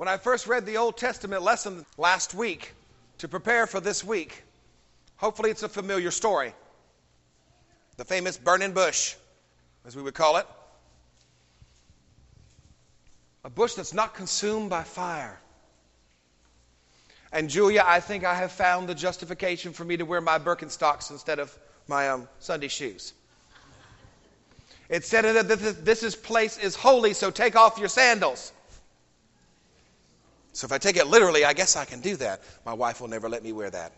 When I first read the Old Testament lesson last week to prepare for this week, hopefully it's a familiar story. The famous burning bush, as we would call it. A bush that's not consumed by fire. And Julia, I think I have found the justification for me to wear my Birkenstocks instead of my um, Sunday shoes. It said that this, this place is holy, so take off your sandals. So if I take it literally, I guess I can do that. My wife will never let me wear that.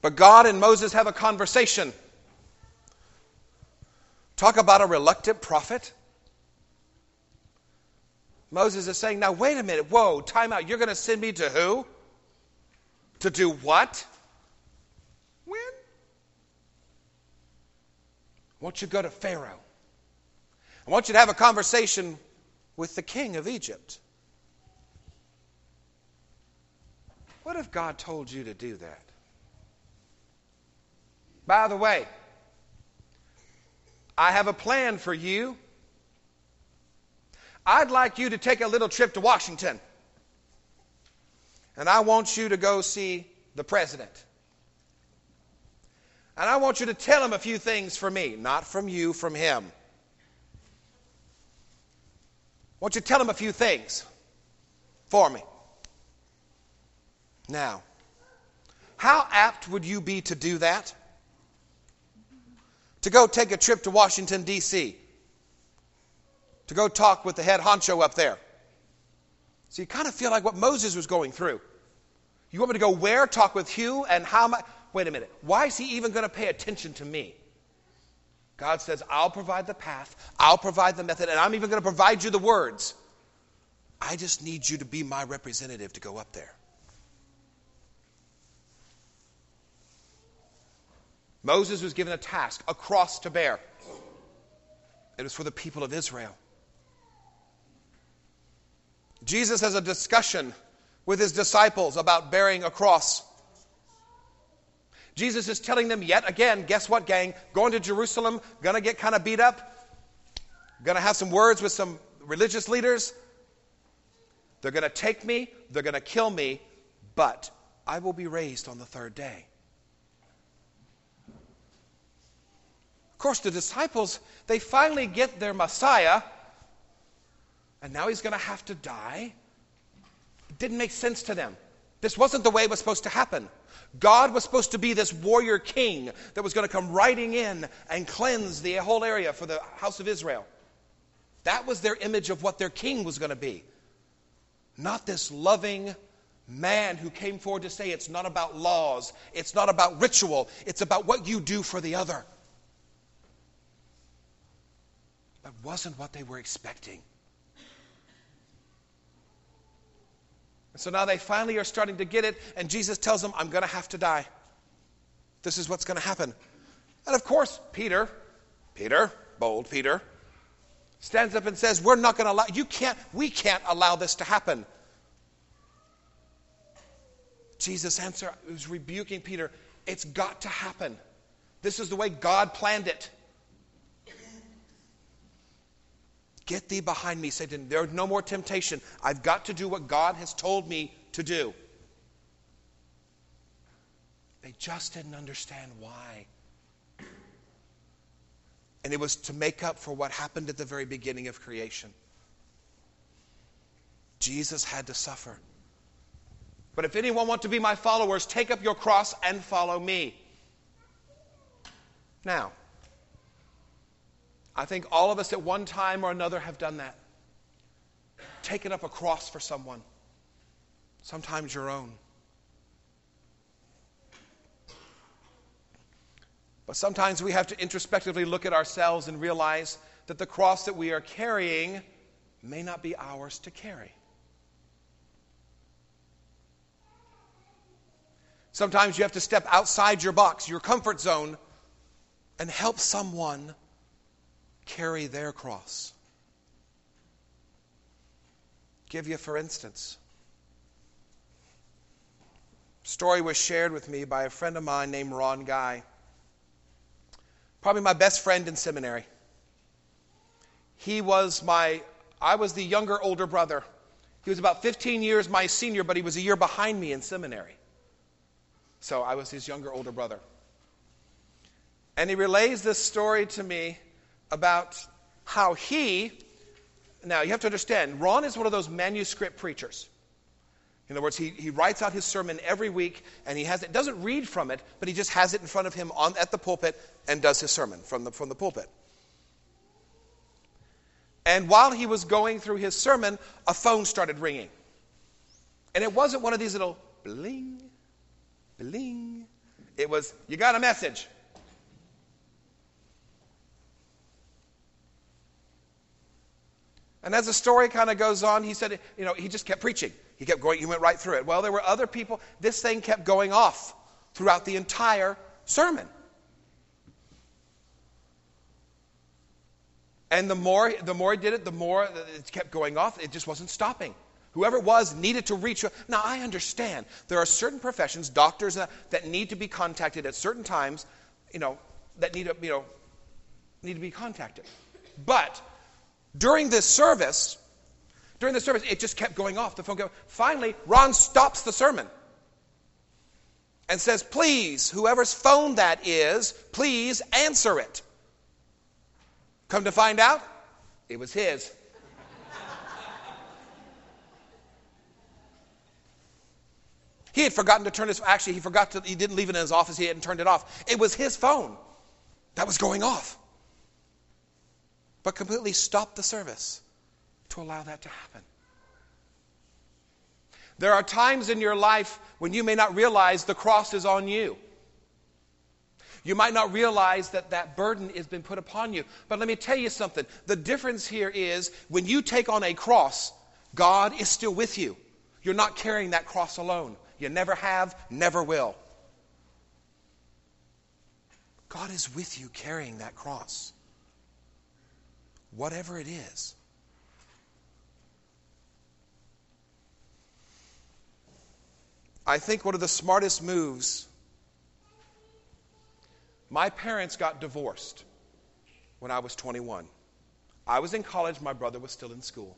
But God and Moses have a conversation. Talk about a reluctant prophet. Moses is saying, Now, wait a minute. Whoa, time out. You're going to send me to who? To do what? When? Won't you go to Pharaoh. I want you to have a conversation with the king of Egypt. What if God told you to do that? By the way, I have a plan for you. I'd like you to take a little trip to Washington. And I want you to go see the president. And I want you to tell him a few things for me, not from you, from him. I want you tell him a few things for me. Now, how apt would you be to do that? To go take a trip to Washington, D.C., to go talk with the head honcho up there. So you kind of feel like what Moses was going through. You want me to go where? Talk with who? And how much? Wait a minute. Why is he even going to pay attention to me? God says, I'll provide the path, I'll provide the method, and I'm even going to provide you the words. I just need you to be my representative to go up there. Moses was given a task, a cross to bear. It was for the people of Israel. Jesus has a discussion with his disciples about bearing a cross. Jesus is telling them yet again, guess what, gang? Going to Jerusalem, gonna get kind of beat up, gonna have some words with some religious leaders. They're gonna take me, they're gonna kill me, but I will be raised on the third day. Of course, the disciples, they finally get their Messiah, and now he's gonna have to die. It didn't make sense to them. This wasn't the way it was supposed to happen. God was supposed to be this warrior king that was going to come riding in and cleanse the whole area for the house of Israel. That was their image of what their king was going to be. Not this loving man who came forward to say it's not about laws, it's not about ritual, it's about what you do for the other. That wasn't what they were expecting. And so now they finally are starting to get it, and Jesus tells them, I'm going to have to die. This is what's going to happen. And of course, Peter, Peter, bold Peter, stands up and says, We're not going to allow, you can't, we can't allow this to happen. Jesus' answer was rebuking Peter, It's got to happen. This is the way God planned it. Get thee behind me, Satan. There's no more temptation. I've got to do what God has told me to do. They just didn't understand why. And it was to make up for what happened at the very beginning of creation. Jesus had to suffer. But if anyone want to be my followers, take up your cross and follow me. Now, I think all of us at one time or another have done that. Taken up a cross for someone, sometimes your own. But sometimes we have to introspectively look at ourselves and realize that the cross that we are carrying may not be ours to carry. Sometimes you have to step outside your box, your comfort zone, and help someone carry their cross. Give you, for instance, story was shared with me by a friend of mine named Ron Guy. Probably my best friend in seminary. He was my I was the younger older brother. He was about 15 years my senior, but he was a year behind me in seminary. So I was his younger older brother. And he relays this story to me about how he, now you have to understand, Ron is one of those manuscript preachers. In other words, he, he writes out his sermon every week and he has it, doesn't read from it, but he just has it in front of him on, at the pulpit and does his sermon from the, from the pulpit. And while he was going through his sermon, a phone started ringing. And it wasn't one of these little bling, bling. It was, you got a message. And as the story kind of goes on, he said, you know, he just kept preaching. He kept going, he went right through it. Well, there were other people. This thing kept going off throughout the entire sermon. And the more, the more he did it, the more it kept going off. It just wasn't stopping. Whoever it was needed to reach. Now, I understand there are certain professions, doctors, that, that need to be contacted at certain times, you know, that need to, you know, need to be contacted. But during this service, during the service, it just kept going off. The phone kept. Finally, Ron stops the sermon and says, Please, whoever's phone that is, please answer it. Come to find out, it was his. he had forgotten to turn his actually he forgot to he didn't leave it in his office he hadn't turned it off it was his phone that was going off but completely stop the service to allow that to happen. There are times in your life when you may not realize the cross is on you. You might not realize that that burden has been put upon you. But let me tell you something. The difference here is when you take on a cross, God is still with you. You're not carrying that cross alone. You never have, never will. God is with you carrying that cross whatever it is. I think one of the smartest moves, my parents got divorced when I was 21. I was in college, my brother was still in school.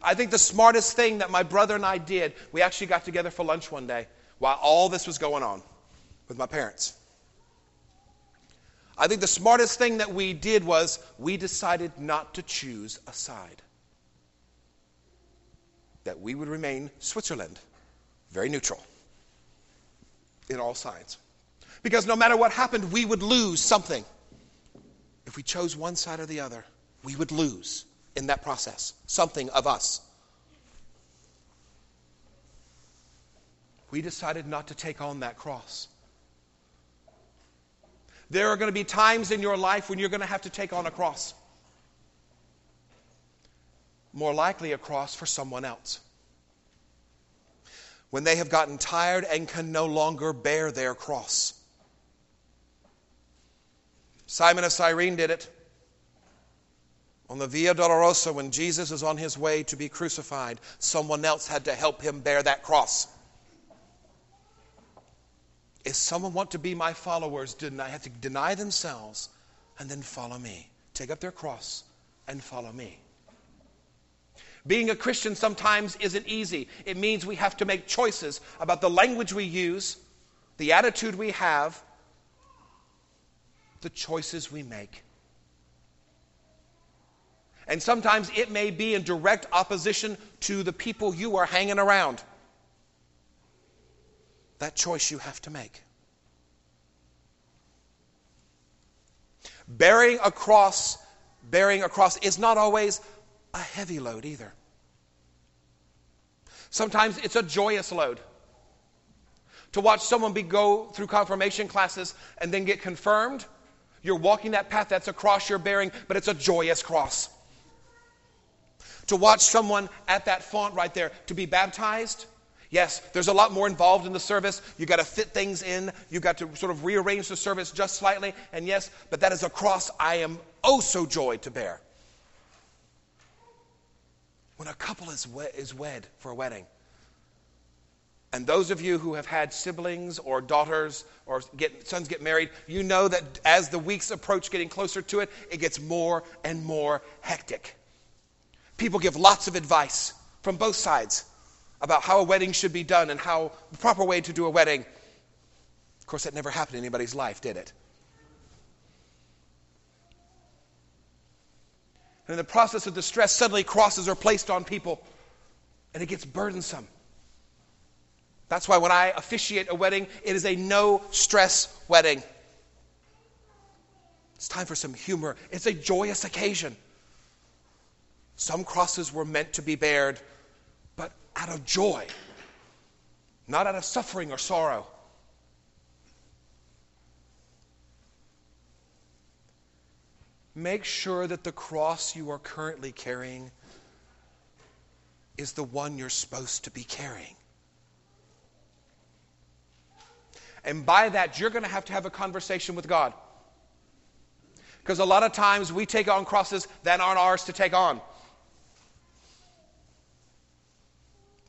I think the smartest thing that my brother and I did, we actually got together for lunch one day while all this was going on with my parents. I think the smartest thing that we did was we decided not to choose a side. That we would remain Switzerland, very neutral in all sides. Because no matter what happened, we would lose something. If we chose one side or the other, we would lose in that process something of us. We decided not to take on that cross. There are going to be times in your life when you're going to have to take on a cross. More likely, a cross for someone else. When they have gotten tired and can no longer bear their cross. Simon of Cyrene did it. On the Via Dolorosa, when Jesus is on his way to be crucified, someone else had to help him bear that cross. If someone want to be my followers, deny, have to deny themselves and then follow me. Take up their cross and follow me. Being a Christian sometimes isn't easy. It means we have to make choices about the language we use, the attitude we have, the choices we make. And sometimes it may be in direct opposition to the people you are hanging around that choice you have to make. Bearing a cross, bearing a cross is not always a heavy load either. Sometimes it's a joyous load. To watch someone be, go through confirmation classes and then get confirmed, you're walking that path, that's a cross you're bearing, but it's a joyous cross. To watch someone at that font right there to be baptized, Yes, there's a lot more involved in the service. You've got to fit things in. You've got to sort of rearrange the service just slightly. And yes, but that is a cross I am oh so joyed to bear. When a couple is, wed, is wed for a wedding, and those of you who have had siblings or daughters or get, sons get married, you know that as the weeks approach getting closer to it, it gets more and more hectic. People give lots of advice from both sides about how a wedding should be done and how the proper way to do a wedding. Of course, that never happened in anybody's life, did it? And in the process of distress, suddenly crosses are placed on people, and it gets burdensome. That's why when I officiate a wedding, it is a no stress wedding. It's time for some humor. It's a joyous occasion. Some crosses were meant to be bared, out of joy, not out of suffering or sorrow. Make sure that the cross you are currently carrying is the one you're supposed to be carrying. And by that, you're going to have to have a conversation with God. Because a lot of times we take on crosses that aren't ours to take on.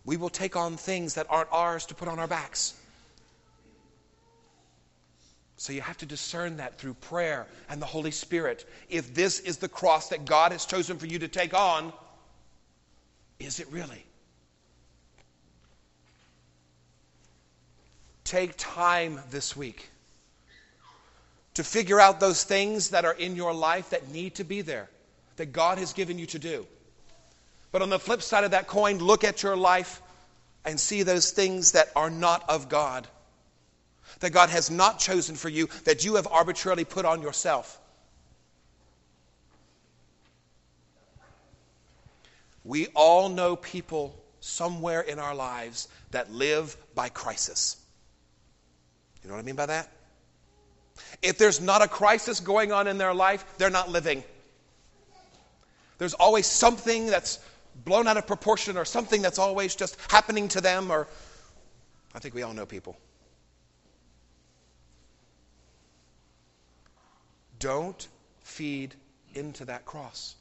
We will take on things that aren't ours to put on our backs. So you have to discern that through prayer and the Holy Spirit. If this is the cross that God has chosen for you to take on, is it really? Take time this week to figure out those things that are in your life that need to be there, that God has given you to do. But on the flip side of that coin, look at your life and see those things that are not of God, that God has not chosen for you, that you have arbitrarily put on yourself. We all know people somewhere in our lives that live by crisis. You know what I mean by that? If there's not a crisis going on in their life, they're not living. There's always something that's blown out of proportion or something that's always just happening to them or I think we all know people. Don't feed into that cross.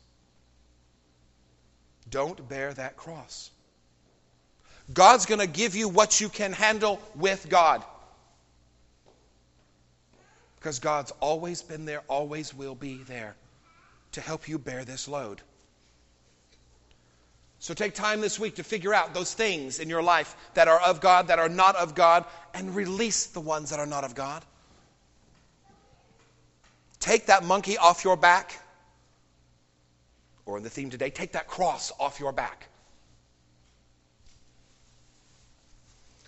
Don't bear that cross. God's going to give you what you can handle with God. Because God's always been there, always will be there to help you bear this load. So take time this week to figure out those things in your life that are of God, that are not of God, and release the ones that are not of God. Take that monkey off your back, or in the theme today, take that cross off your back.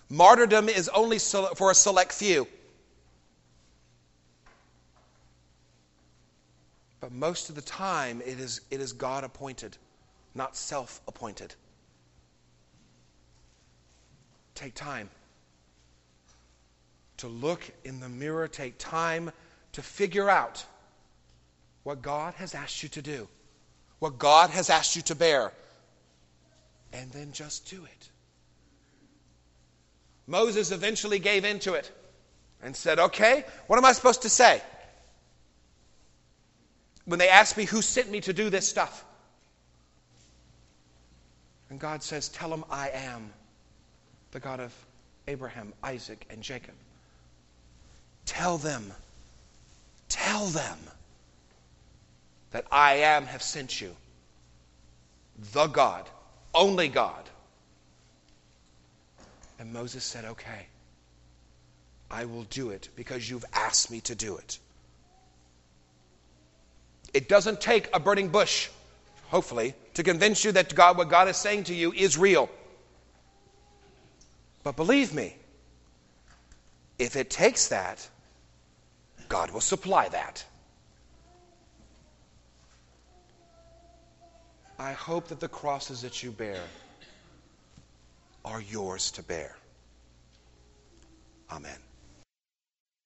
Martyrdom is only for a select few. But most of the time, it is, it is God appointed, not self appointed. Take time to look in the mirror, take time to figure out what God has asked you to do, what God has asked you to bear, and then just do it. Moses eventually gave in to it and said, Okay, what am I supposed to say? when they ask me who sent me to do this stuff. And God says, Tell them I am the God of Abraham, Isaac, and Jacob. Tell them, tell them that I am have sent you. The God, only God. And Moses said, Okay, I will do it because you've asked me to do it. It doesn't take a burning bush, hopefully, to convince you that God, what God is saying to you is real. But believe me, if it takes that, God will supply that. I hope that the crosses that you bear are yours to bear. Amen.